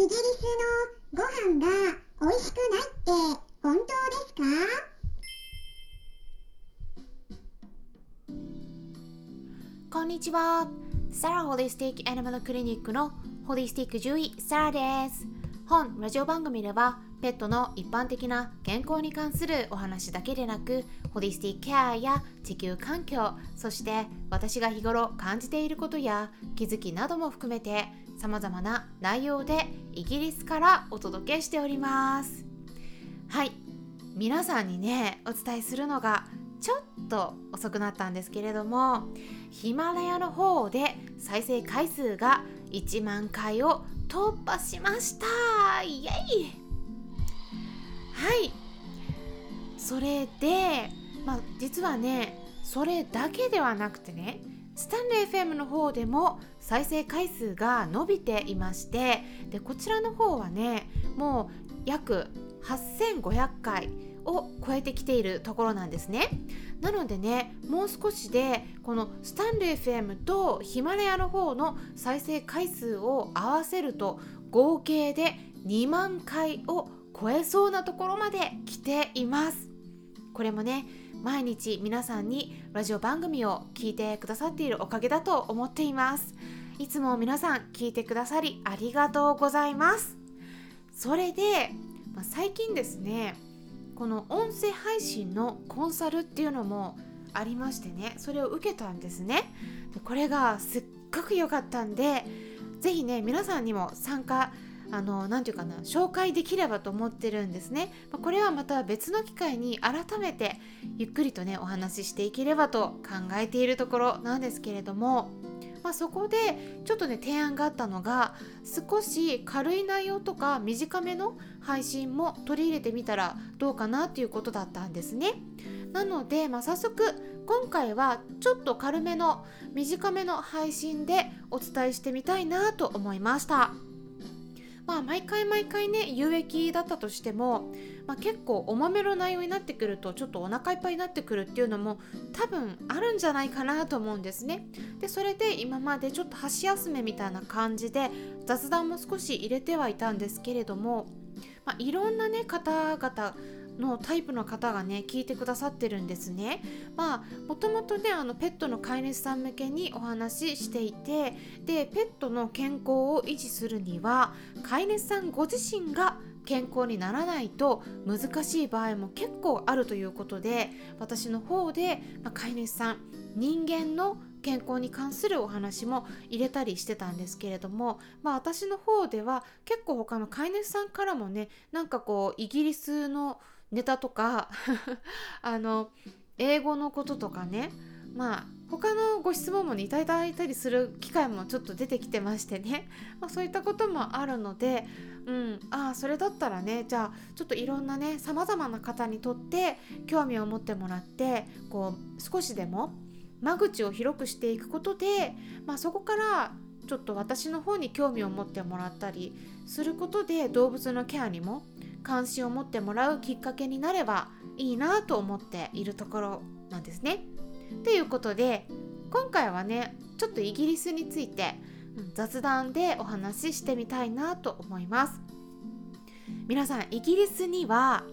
イギリスのご飯が美味しくないって本当ですか？こんにちは。サラホリスティックアニマルクリニックのホリスティック獣医サラです。本ラジオ番組ではペットの一般的な健康に関するお話だけでなくホリスティックケアや地球環境そして私が日頃感じていることや気づきなども含めて様々な内容でイギリスからお届けしております。はい。皆さんにねお伝えするのがちょっと遅くなったんですけれどもヒマラヤの方で再生回数が1万回を突破しました。イエイ。はい。それで、まあ、実はねそれだけではなくてねスタンレー FM の方でも再生回数が伸びていましてでこちらの方はねもう約8500回を超えてきているところなんですね。なのでねもう少しでこのスタンレー FM とヒマラヤの方の再生回数を合わせると合計で2万回を超えそうなところまで来ています。これもね毎日皆さんにラジオ番組を聞いてくださっているおかげだと思っています。いつも皆さん聞いてくださりありがとうございます。それで、まあ、最近ですねこの音声配信のコンサルっていうのもありましてねそれを受けたんですね。これがすっごく良かったんで是非ね皆さんにも参加あの何て言うかな紹介できればと思ってるんですね、これはまた別の機会に改めてゆっくりとねお話ししていければと考えているところなんですけれどもまあ、そこでちょっとね提案があったのが少し軽い内容とか短めの配信も取り入れてみたらどうかなっていうことだったんですね。なので、まあ、早速今回はちょっと軽めの短めの配信でお伝えしてみたいなと思いました。まあ毎回毎回ね有益だったとしても、まあ、結構お豆の内容になってくるとちょっとお腹いっぱいになってくるっていうのも多分あるんじゃないかなと思うんですね。でそれで今までちょっと箸休めみたいな感じで雑談も少し入れてはいたんですけれども、まあ、いろんなね方々のタイプの方がね聞いてくださってるんですね。まあもともとねあのペットの飼い主さん向けにお話ししていてでペットの健康を維持するには飼い主さんご自身が健康にならないと難しい場合も結構あるということで私の方で、まあ、飼い主さん人間の健康に関するお話も入れたりしてたんですけれども、まあ、私の方では結構他の飼い主さんからもねなんかこうイギリスのネタとか あの英語のこととかね。まあ他のご質問もねいただいたりする機会もちょっと出てきてましてね、まあ、そういったこともあるので、うん、ああそれだったらねじゃあちょっといろんなねさまざまな方にとって興味を持ってもらってこう少しでも間口を広くしていくことで、まあ、そこからちょっと私の方に興味を持ってもらったりすることで動物のケアにも関心を持ってもらうきっかけになればいいなと思っているところなんですね。ということで今回はねちょっとイギリスについて雑談でお話ししてみたいなと思います。皆さんイギリスには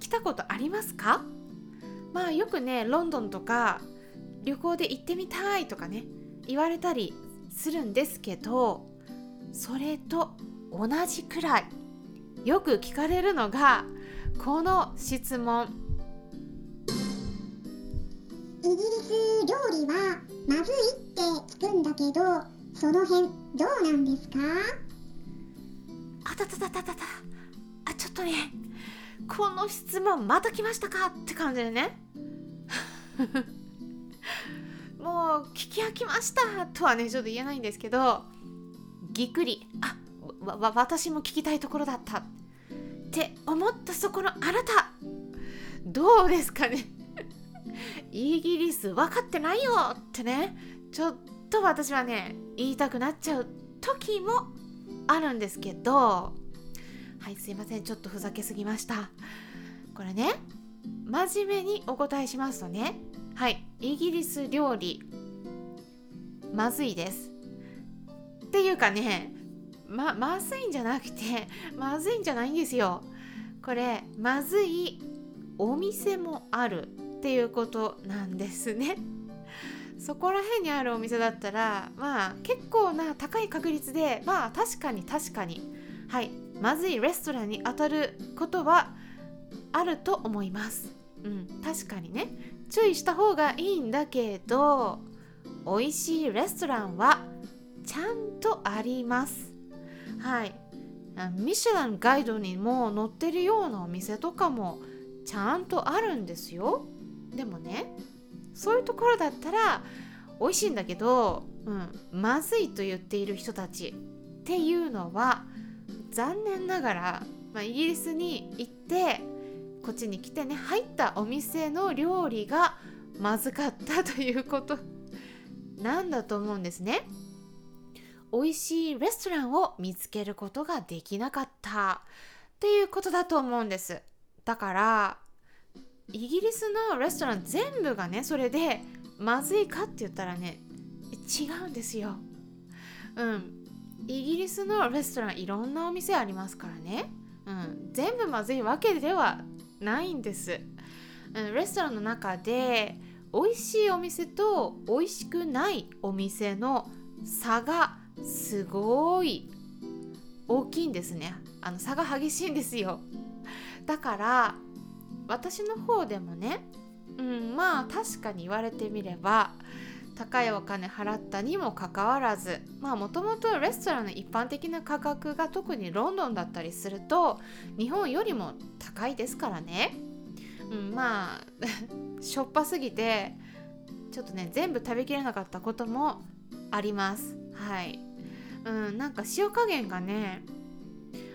来たことありますか？まあよくねロンドンとか旅行で行ってみたいとかね言われたりするんですけどそれと同じくらいよく聞かれるのがこの質問。イギリス料理はまずいって聞くんだけどその辺どうなんですか？あたたたたたた。あちょっとね。この質問また来ましたか？って感じでね。もう聞き飽きましたとはねちょっと言えないんですけどぎっくり。あわ私も聞きたいところだったって思ったそこのあなた。どうですかね。イギリス分かってないよってね。ちょっと私はね言いたくなっちゃう時もあるんですけど。はいすいません。ちょっとふざけすぎました。これね真面目にお答えしますとね。はいイギリス料理まずいです。っていうかねままずいんじゃなくて まずいんじゃないんですよ。これまずいお店もあるっていうことなんですね。そこら辺にあるお店だったらまあ結構な高い確率でまあ確かに確かに。はい。まずいレストランに当たることはあると思います。うん確かにね。注意した方がいいんだけど美味しいレストランはちゃんとあります。はいミシュランガイドにも載ってるようなお店とかもちゃんとあるんですよでもねそういうところだったら美味しいんだけど、うん、まずいと言っている人たちっていうのは残念ながら、まあ、イギリスに行ってこっちに来てね入ったお店の料理がまずかったということなんだと思うんですね。美味しいレストランを見つけることができなかった。っていうことだと思うんです。だからイギリスのレストラン全部がねそれでまずいかって言ったらね違うんですよ。うん。イギリスのレストランいろんなお店ありますからね、うん、全部まずいわけではないんです、うん、レストランの中で美味しいお店と美味しくないお店の差がすごい。大きいんですね。あの差が激しいんですよ。だから私の方でもねうんまあ確かに言われてみれば高いお金払ったにもかかわらずまあもともとレストランの一般的な価格が特にロンドンだったりすると日本よりも高いですからね、うん、まあ しょっぱすぎてちょっとね全部食べきれなかったこともあります。はい。うんなんか塩加減がね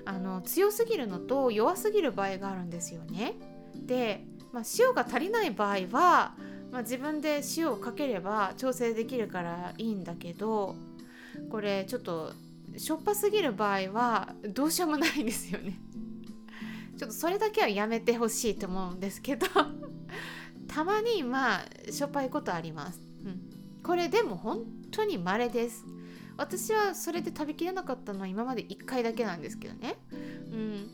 あの強すぎるのと弱すぎる場合があるんですよねで、まあ、塩が足りない場合はまあ、自分で塩をかければ調整できるからいいんだけどこれちょっとしょっぱすぎる場合はどうしようもないんですよね。ちょっとそれだけはやめてほしいと思うんですけど たまにまあしょっぱいことあります。うん、これでも本当に稀です。私はそれで食べきれなかったのは今まで1回だけなんですけどね。うん、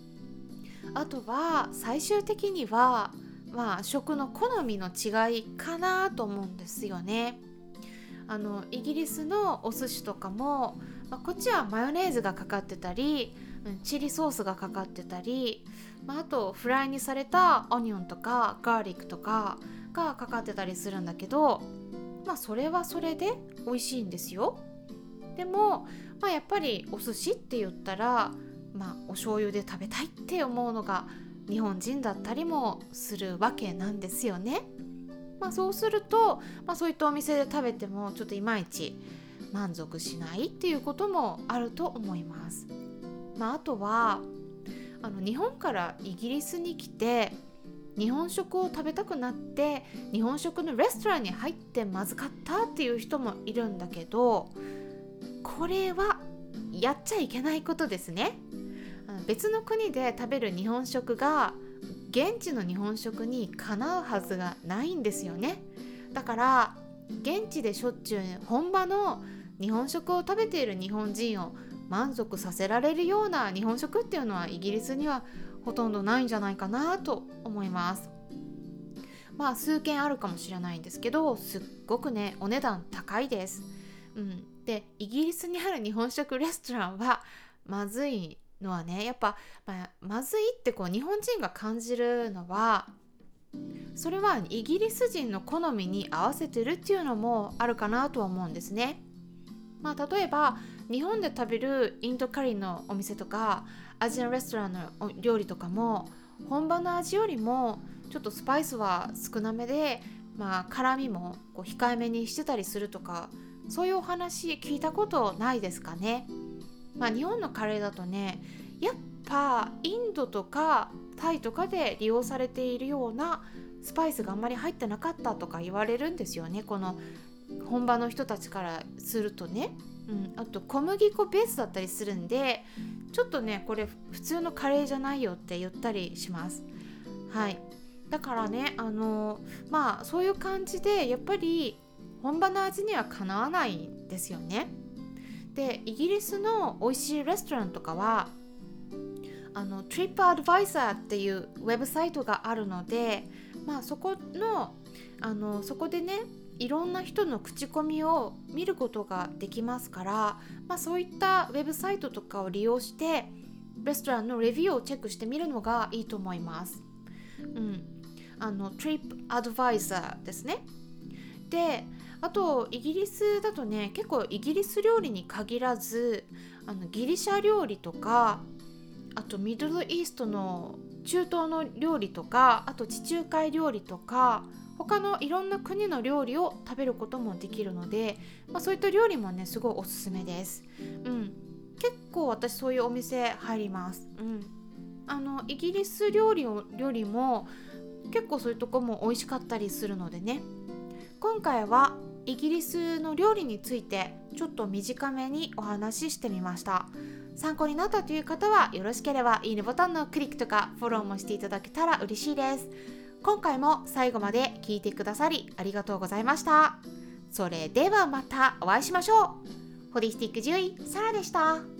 あとは最終的にはまあ食の好みの違いかなと思うんですよね。あのイギリスのお寿司とかも、まあ、こっちはマヨネーズがかかってたりチリソースがかかってたり、まあ、あとフライにされたオニオンとかガーリックとかがかかってたりするんだけどまあそれはそれで美味しいんですよ。でも、まあ、やっぱりお寿司って言ったら、まあ、お醤油で食べたいって思うのが日本人だったりもするわけなんですよね。まあ、そうすると、まあ、そういったお店で食べてもちょっといまいち満足しないっていうこともあると思います。まあ、あとはあの日本からイギリスに来て日本食を食べたくなって日本食のレストランに入ってまずかったっていう人もいるんだけどこれはやっちゃいけないことですね。別の国で食べる日本食が現地の日本食にかなうはずがないんですよね。だから現地でしょっちゅう本場の日本食を食べている日本人を満足させられるような日本食っていうのはイギリスにはほとんどないんじゃないかなと思います。まあ数件あるかもしれないんですけどすっごくねお値段高いです、うん、でイギリスにある日本食レストランはまずいのはねやっぱ、まあ、まずいってこう日本人が感じるのはそれはイギリス人の好みに合わせてるっていうのもあるかなとは思うんですね。まあ、例えば日本で食べるインドカリーのお店とかアジアンレストランの料理とかも本場の味よりもちょっとスパイスは少なめで、まあ、辛みもこう控えめにしてたりするとかそういうお話聞いたことないですかね？まあ、日本のカレーだとねやっぱインドとかタイとかで利用されているようなスパイスがあんまり入ってなかったとか言われるんですよね。この本場の人たちからするとね、うん、あと小麦粉ベースだったりするんでちょっとねこれ普通のカレーじゃないよって言ったりします。はい。だからねあのまあそういう感じでやっぱり本場の味にはかなわないんですよねでイギリスの美味しいレストランとかはあの TripAdvisor っていうウェブサイトがあるので、まあ、そこのあのそこでねいろんな人の口コミを見ることができますから、まあ、そういったウェブサイトとかを利用してレストランのレビューをチェックしてみるのがいいと思います。うん、あの TripAdvisor ですね。であとイギリスだとね結構イギリス料理に限らずあのギリシャ料理とかあとミドルイーストの中東の料理とかあと地中海料理とか他のいろんな国の料理を食べることもできるので、まあ、そういった料理もねすごいおすすめです。うん、結構私そういうお店入ります。うん、あのイギリス料理をよりも結構そういうとこも美味しかったりするのでね今回はイギリスの料理についてちょっと短めにお話ししてみました。参考になったという方はよろしければいいねボタンのクリックとかフォローもしていただけたら嬉しいです。今回も最後まで聞いてくださりありがとうございました。それではまたお会いしましょう。ホリスティック獣医サラでした。